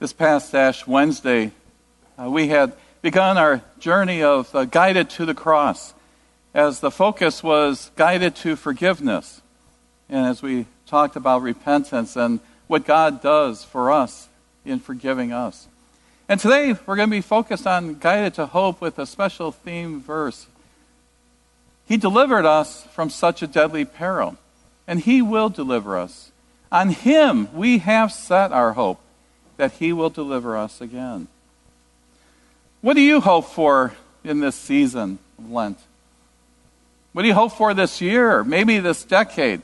This past Ash Wednesday, uh, we had begun our journey of uh, Guided to the Cross as the focus was guided to forgiveness. And as we talked about repentance and what God does for us in forgiving us. And today we're going to be focused on guided to hope with a special theme verse. He delivered us from such a deadly peril, and He will deliver us. On Him we have set our hope that He will deliver us again. What do you hope for in this season of Lent? What do you hope for this year, maybe this decade?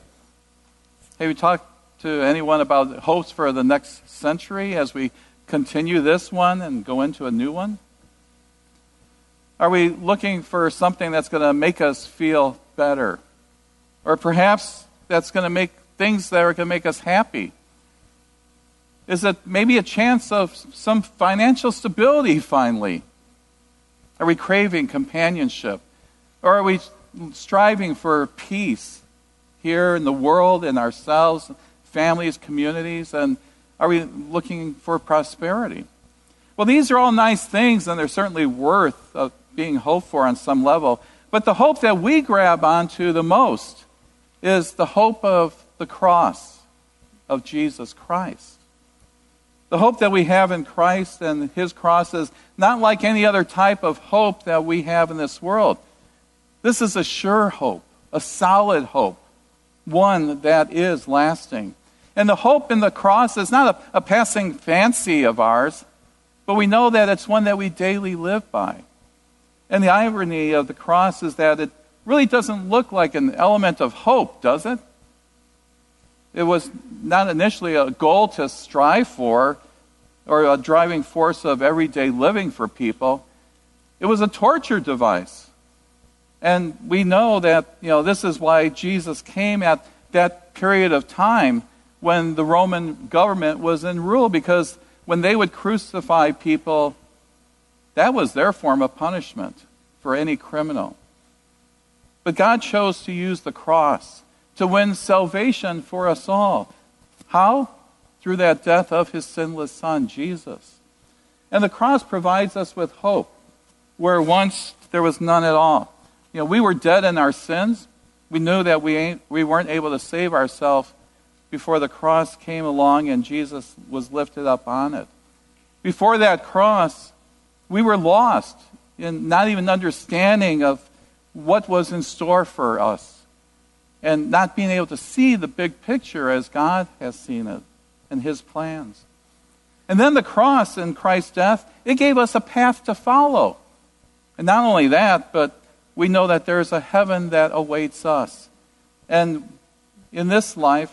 Have you talked to anyone about hopes for the next century as we continue this one and go into a new one? Are we looking for something that's going to make us feel better? Or perhaps that's going to make things that are going to make us happy? Is it maybe a chance of some financial stability finally? Are we craving companionship? Or are we striving for peace here in the world, in ourselves, families, communities? And are we looking for prosperity? Well, these are all nice things, and they're certainly worth being hoped for on some level. But the hope that we grab onto the most is the hope of the cross of Jesus Christ. The hope that we have in Christ and his cross is not like any other type of hope that we have in this world. This is a sure hope, a solid hope, one that is lasting. And the hope in the cross is not a, a passing fancy of ours, but we know that it's one that we daily live by. And the irony of the cross is that it really doesn't look like an element of hope, does it? It was not initially a goal to strive for or a driving force of everyday living for people. It was a torture device. And we know that, you know, this is why Jesus came at that period of time when the Roman government was in rule, because when they would crucify people, that was their form of punishment for any criminal. But God chose to use the cross to win salvation for us all. How? Through that death of his sinless son, Jesus. And the cross provides us with hope where once there was none at all. You know, we were dead in our sins. We knew that we, ain't, we weren't able to save ourselves before the cross came along and Jesus was lifted up on it. Before that cross, we were lost in not even understanding of what was in store for us and not being able to see the big picture as God has seen it and his plans. And then the cross and Christ's death, it gave us a path to follow. And not only that, but we know that there is a heaven that awaits us. And in this life,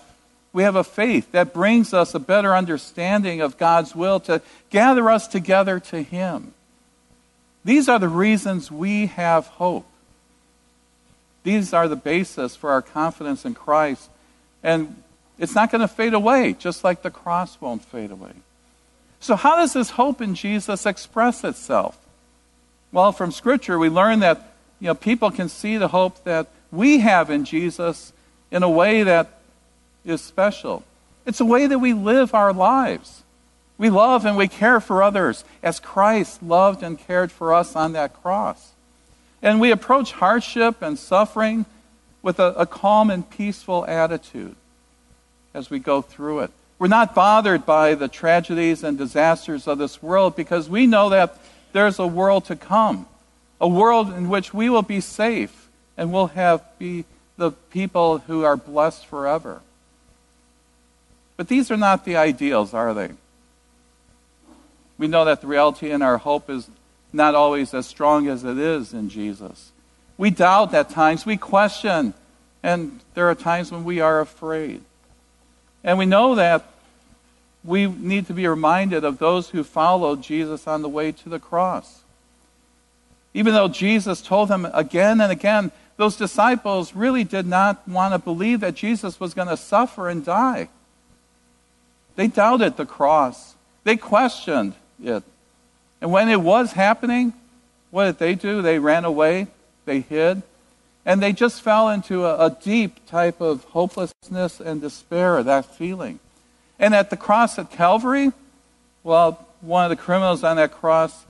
we have a faith that brings us a better understanding of God's will to gather us together to Him. These are the reasons we have hope. These are the basis for our confidence in Christ. And it's not going to fade away, just like the cross won't fade away. So, how does this hope in Jesus express itself? Well, from Scripture, we learn that you know, people can see the hope that we have in Jesus in a way that is special. It's a way that we live our lives. We love and we care for others as Christ loved and cared for us on that cross. And we approach hardship and suffering with a, a calm and peaceful attitude as we go through it. We're not bothered by the tragedies and disasters of this world because we know that there's a world to come, a world in which we will be safe and will have be the people who are blessed forever. But these are not the ideals, are they? We know that the reality in our hope is not always as strong as it is in Jesus. We doubt at times, we question, and there are times when we are afraid. And we know that we need to be reminded of those who followed Jesus on the way to the cross. Even though Jesus told them again and again, those disciples really did not want to believe that Jesus was going to suffer and die. They doubted the cross, they questioned it. And when it was happening, what did they do? They ran away, they hid, and they just fell into a, a deep type of hopelessness and despair, that feeling. And at the cross at Calvary, Well, one of the criminals on that cross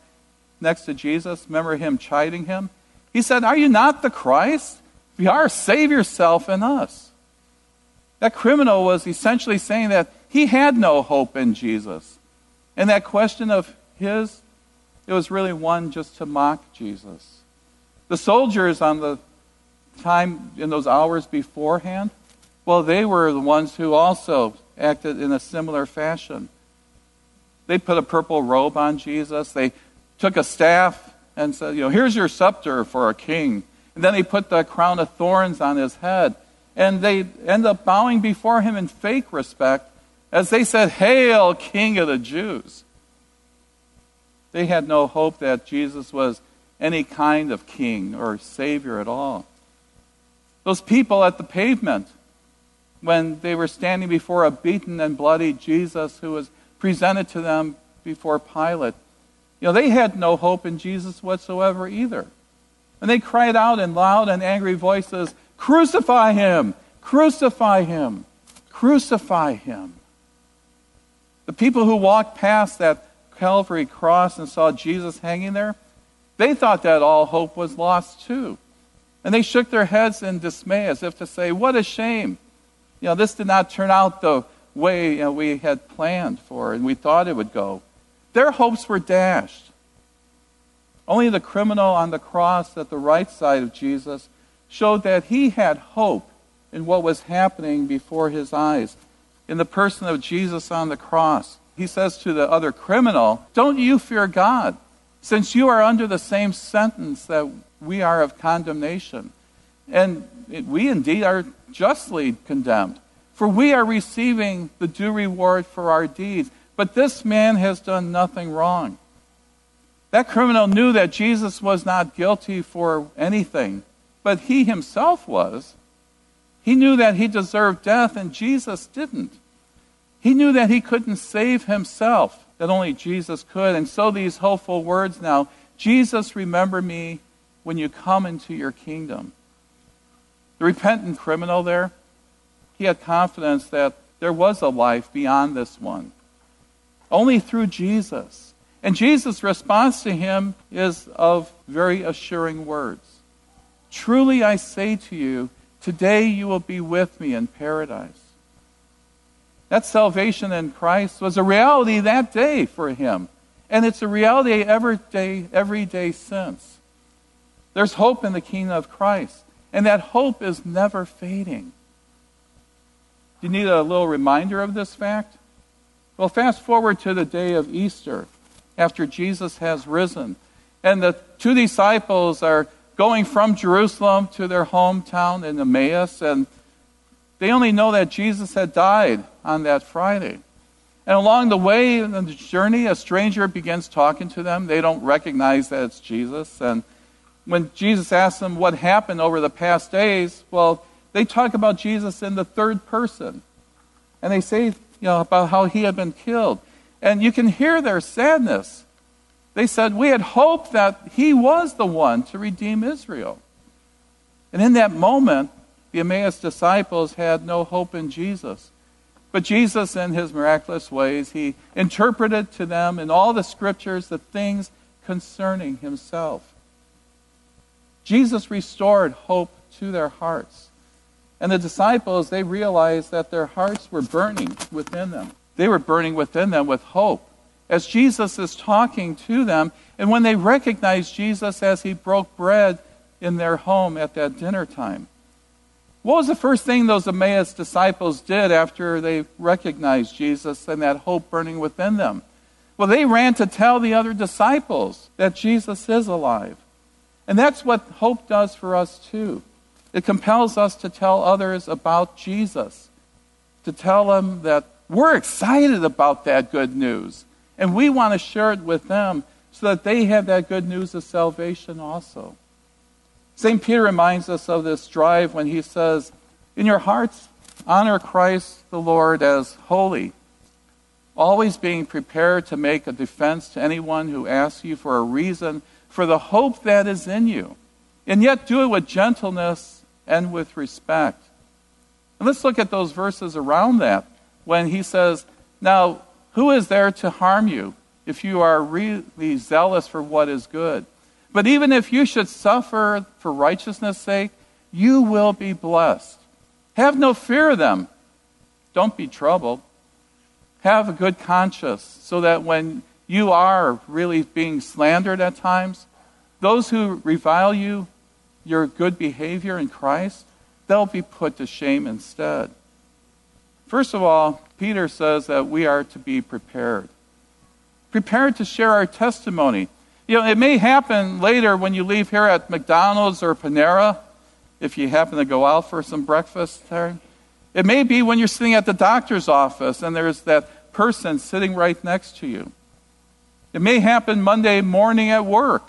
next to Jesus, remember him chiding him? He said, Are you not the Christ? If you are, save yourself and us. That criminal was essentially saying that he had no hope in Jesus. And that question of his, it was really one just to mock Jesus. The soldiers on the time in those hours beforehand, well, they were the ones who also acted in a similar fashion. They put a purple robe on Jesus. They took a staff and said, You know, here's your scepter for a king. And then they put the crown of thorns on his head. And they end up bowing before him in fake respect as they said, Hail, King of the Jews. They had no hope that Jesus was any kind of king or savior at all. Those people at the pavement, when they were standing before a beaten and bloody Jesus who was presented to them before Pilate, you know, they had no hope in Jesus whatsoever either. And they cried out in loud and angry voices, Crucify him! Crucify him! Crucify him! The people who walked past that Calvary cross and saw Jesus hanging there, they thought that all hope was lost too. And they shook their heads in dismay as if to say, What a shame. You know, this did not turn out the way you know, we had planned for and we thought it would go. Their hopes were dashed. Only the criminal on the cross at the right side of Jesus showed that he had hope in what was happening before his eyes. In the person of Jesus on the cross, he says to the other criminal, Don't you fear God, since you are under the same sentence that we are of condemnation. And we indeed are justly condemned, for we are receiving the due reward for our deeds. But this man has done nothing wrong. That criminal knew that Jesus was not guilty for anything, but he himself was. He knew that he deserved death, and Jesus didn't. He knew that he couldn't save himself, that only Jesus could. And so these hopeful words now Jesus, remember me when you come into your kingdom. The repentant criminal there, he had confidence that there was a life beyond this one. Only through Jesus and Jesus' response to him is of very assuring words Truly I say to you, today you will be with me in paradise. That salvation in Christ was a reality that day for him. And it's a reality every day, every day since. There's hope in the kingdom of Christ. And that hope is never fading. Do you need a little reminder of this fact? Well, fast forward to the day of Easter after Jesus has risen. And the two disciples are going from Jerusalem to their hometown in Emmaus, and they only know that Jesus had died on that Friday. And along the way in the journey, a stranger begins talking to them. They don't recognize that it's Jesus. And when Jesus asks them what happened over the past days, well, they talk about Jesus in the third person. And they say, you know, about how he had been killed. And you can hear their sadness. They said, We had hoped that he was the one to redeem Israel. And in that moment, the Emmaus disciples had no hope in Jesus. But Jesus, in his miraculous ways, he interpreted to them in all the scriptures the things concerning himself. Jesus restored hope to their hearts. And the disciples, they realized that their hearts were burning within them. They were burning within them with hope as Jesus is talking to them. And when they recognized Jesus as he broke bread in their home at that dinner time. What was the first thing those Emmaus disciples did after they recognized Jesus and that hope burning within them? Well, they ran to tell the other disciples that Jesus is alive. And that's what hope does for us, too. It compels us to tell others about Jesus, to tell them that we're excited about that good news. And we want to share it with them so that they have that good news of salvation also. St. Peter reminds us of this drive when he says, In your hearts, honor Christ the Lord as holy, always being prepared to make a defense to anyone who asks you for a reason for the hope that is in you, and yet do it with gentleness and with respect. And let's look at those verses around that when he says, Now, Who is there to harm you if you are really zealous for what is good? But even if you should suffer for righteousness' sake, you will be blessed. Have no fear of them. Don't be troubled. Have a good conscience so that when you are really being slandered at times, those who revile you, your good behavior in Christ, they'll be put to shame instead. First of all, Peter says that we are to be prepared. Prepared to share our testimony. You know, it may happen later when you leave here at McDonald's or Panera, if you happen to go out for some breakfast there. It may be when you're sitting at the doctor's office and there's that person sitting right next to you. It may happen Monday morning at work.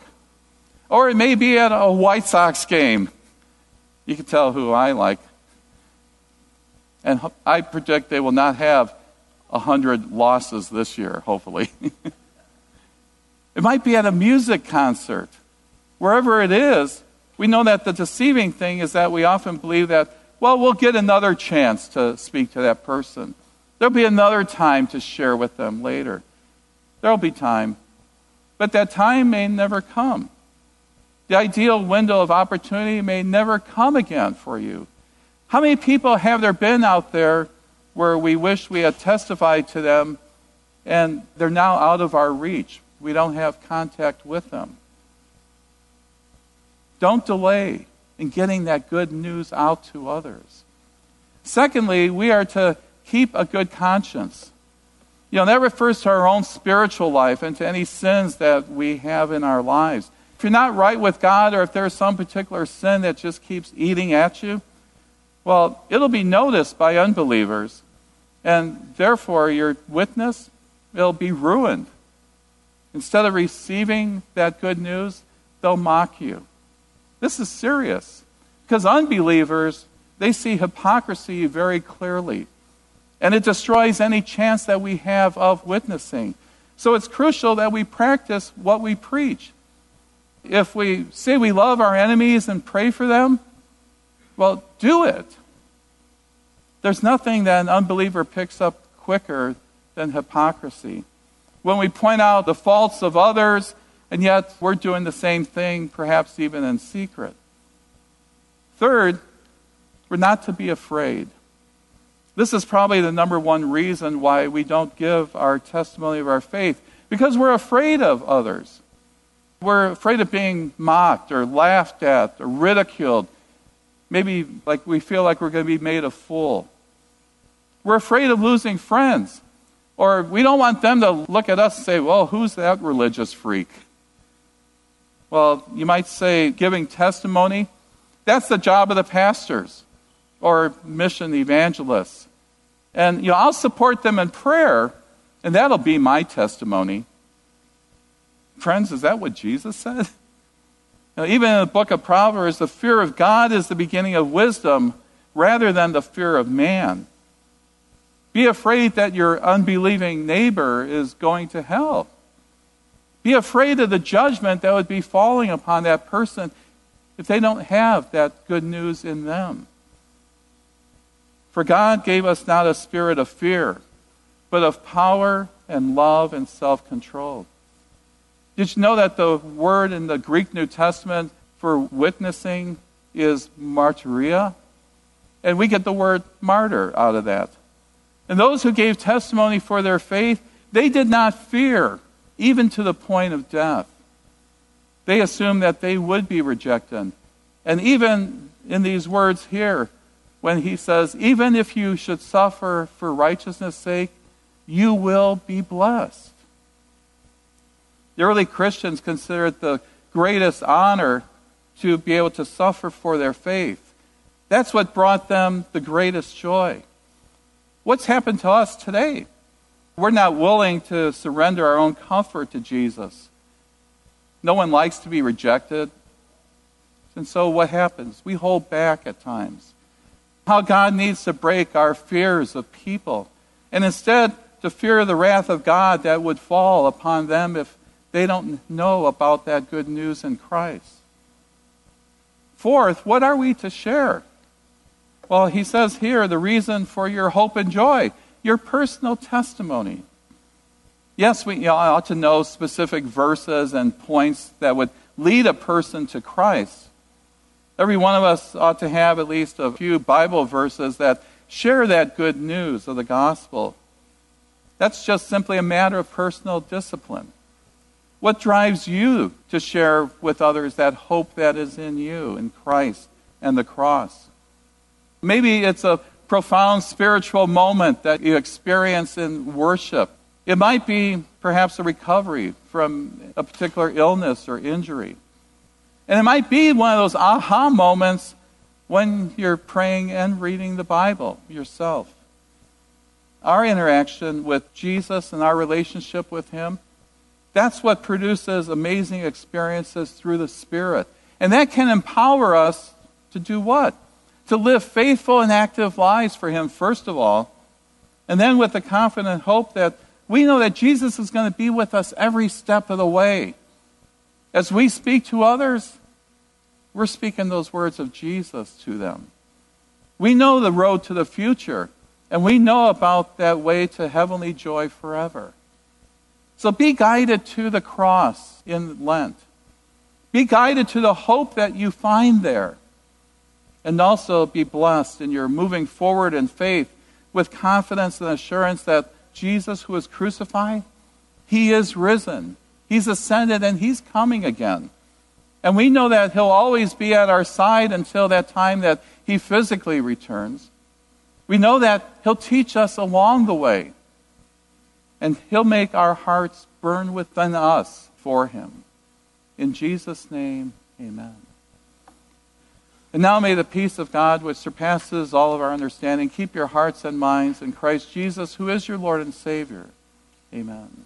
Or it may be at a White Sox game. You can tell who I like. And I predict they will not have 100 losses this year, hopefully. it might be at a music concert. Wherever it is, we know that the deceiving thing is that we often believe that, well, we'll get another chance to speak to that person. There'll be another time to share with them later. There'll be time. But that time may never come. The ideal window of opportunity may never come again for you. How many people have there been out there where we wish we had testified to them and they're now out of our reach? We don't have contact with them. Don't delay in getting that good news out to others. Secondly, we are to keep a good conscience. You know, that refers to our own spiritual life and to any sins that we have in our lives. If you're not right with God or if there's some particular sin that just keeps eating at you, well, it'll be noticed by unbelievers. And therefore, your witness will be ruined. Instead of receiving that good news, they'll mock you. This is serious because unbelievers, they see hypocrisy very clearly. And it destroys any chance that we have of witnessing. So it's crucial that we practice what we preach. If we say we love our enemies and pray for them, well, do it. There's nothing that an unbeliever picks up quicker than hypocrisy. When we point out the faults of others, and yet we're doing the same thing, perhaps even in secret. Third, we're not to be afraid. This is probably the number one reason why we don't give our testimony of our faith, because we're afraid of others. We're afraid of being mocked or laughed at or ridiculed. Maybe like we feel like we're going to be made a fool. We're afraid of losing friends. Or we don't want them to look at us and say, well, who's that religious freak? Well, you might say giving testimony, that's the job of the pastors or mission evangelists. And you know, I'll support them in prayer, and that'll be my testimony. Friends, is that what Jesus said? Even in the book of Proverbs, the fear of God is the beginning of wisdom rather than the fear of man. Be afraid that your unbelieving neighbor is going to hell. Be afraid of the judgment that would be falling upon that person if they don't have that good news in them. For God gave us not a spirit of fear, but of power and love and self control. Did you know that the word in the Greek New Testament for witnessing is martyria? And we get the word martyr out of that. And those who gave testimony for their faith, they did not fear, even to the point of death. They assumed that they would be rejected. And even in these words here, when he says, Even if you should suffer for righteousness' sake, you will be blessed. The early Christians considered the greatest honor to be able to suffer for their faith. That's what brought them the greatest joy. What's happened to us today? We're not willing to surrender our own comfort to Jesus. No one likes to be rejected. And so what happens? We hold back at times how God needs to break our fears of people, and instead to fear the wrath of God that would fall upon them if they don't know about that good news in Christ. Fourth, what are we to share? Well, he says here the reason for your hope and joy, your personal testimony. Yes, we ought to know specific verses and points that would lead a person to Christ. Every one of us ought to have at least a few Bible verses that share that good news of the gospel. That's just simply a matter of personal discipline. What drives you to share with others that hope that is in you, in Christ and the cross? Maybe it's a profound spiritual moment that you experience in worship. It might be perhaps a recovery from a particular illness or injury. And it might be one of those aha moments when you're praying and reading the Bible yourself. Our interaction with Jesus and our relationship with Him, that's what produces amazing experiences through the Spirit. And that can empower us to do what? To live faithful and active lives for Him, first of all, and then with the confident hope that we know that Jesus is going to be with us every step of the way. As we speak to others, we're speaking those words of Jesus to them. We know the road to the future, and we know about that way to heavenly joy forever. So be guided to the cross in Lent. Be guided to the hope that you find there. And also be blessed in your moving forward in faith with confidence and assurance that Jesus, who was crucified, he is risen. He's ascended and he's coming again. And we know that He'll always be at our side until that time that He physically returns. We know that He'll teach us along the way. And He'll make our hearts burn within us for Him. In Jesus' name, amen. And now may the peace of God, which surpasses all of our understanding, keep your hearts and minds in Christ Jesus, who is your Lord and Savior. Amen.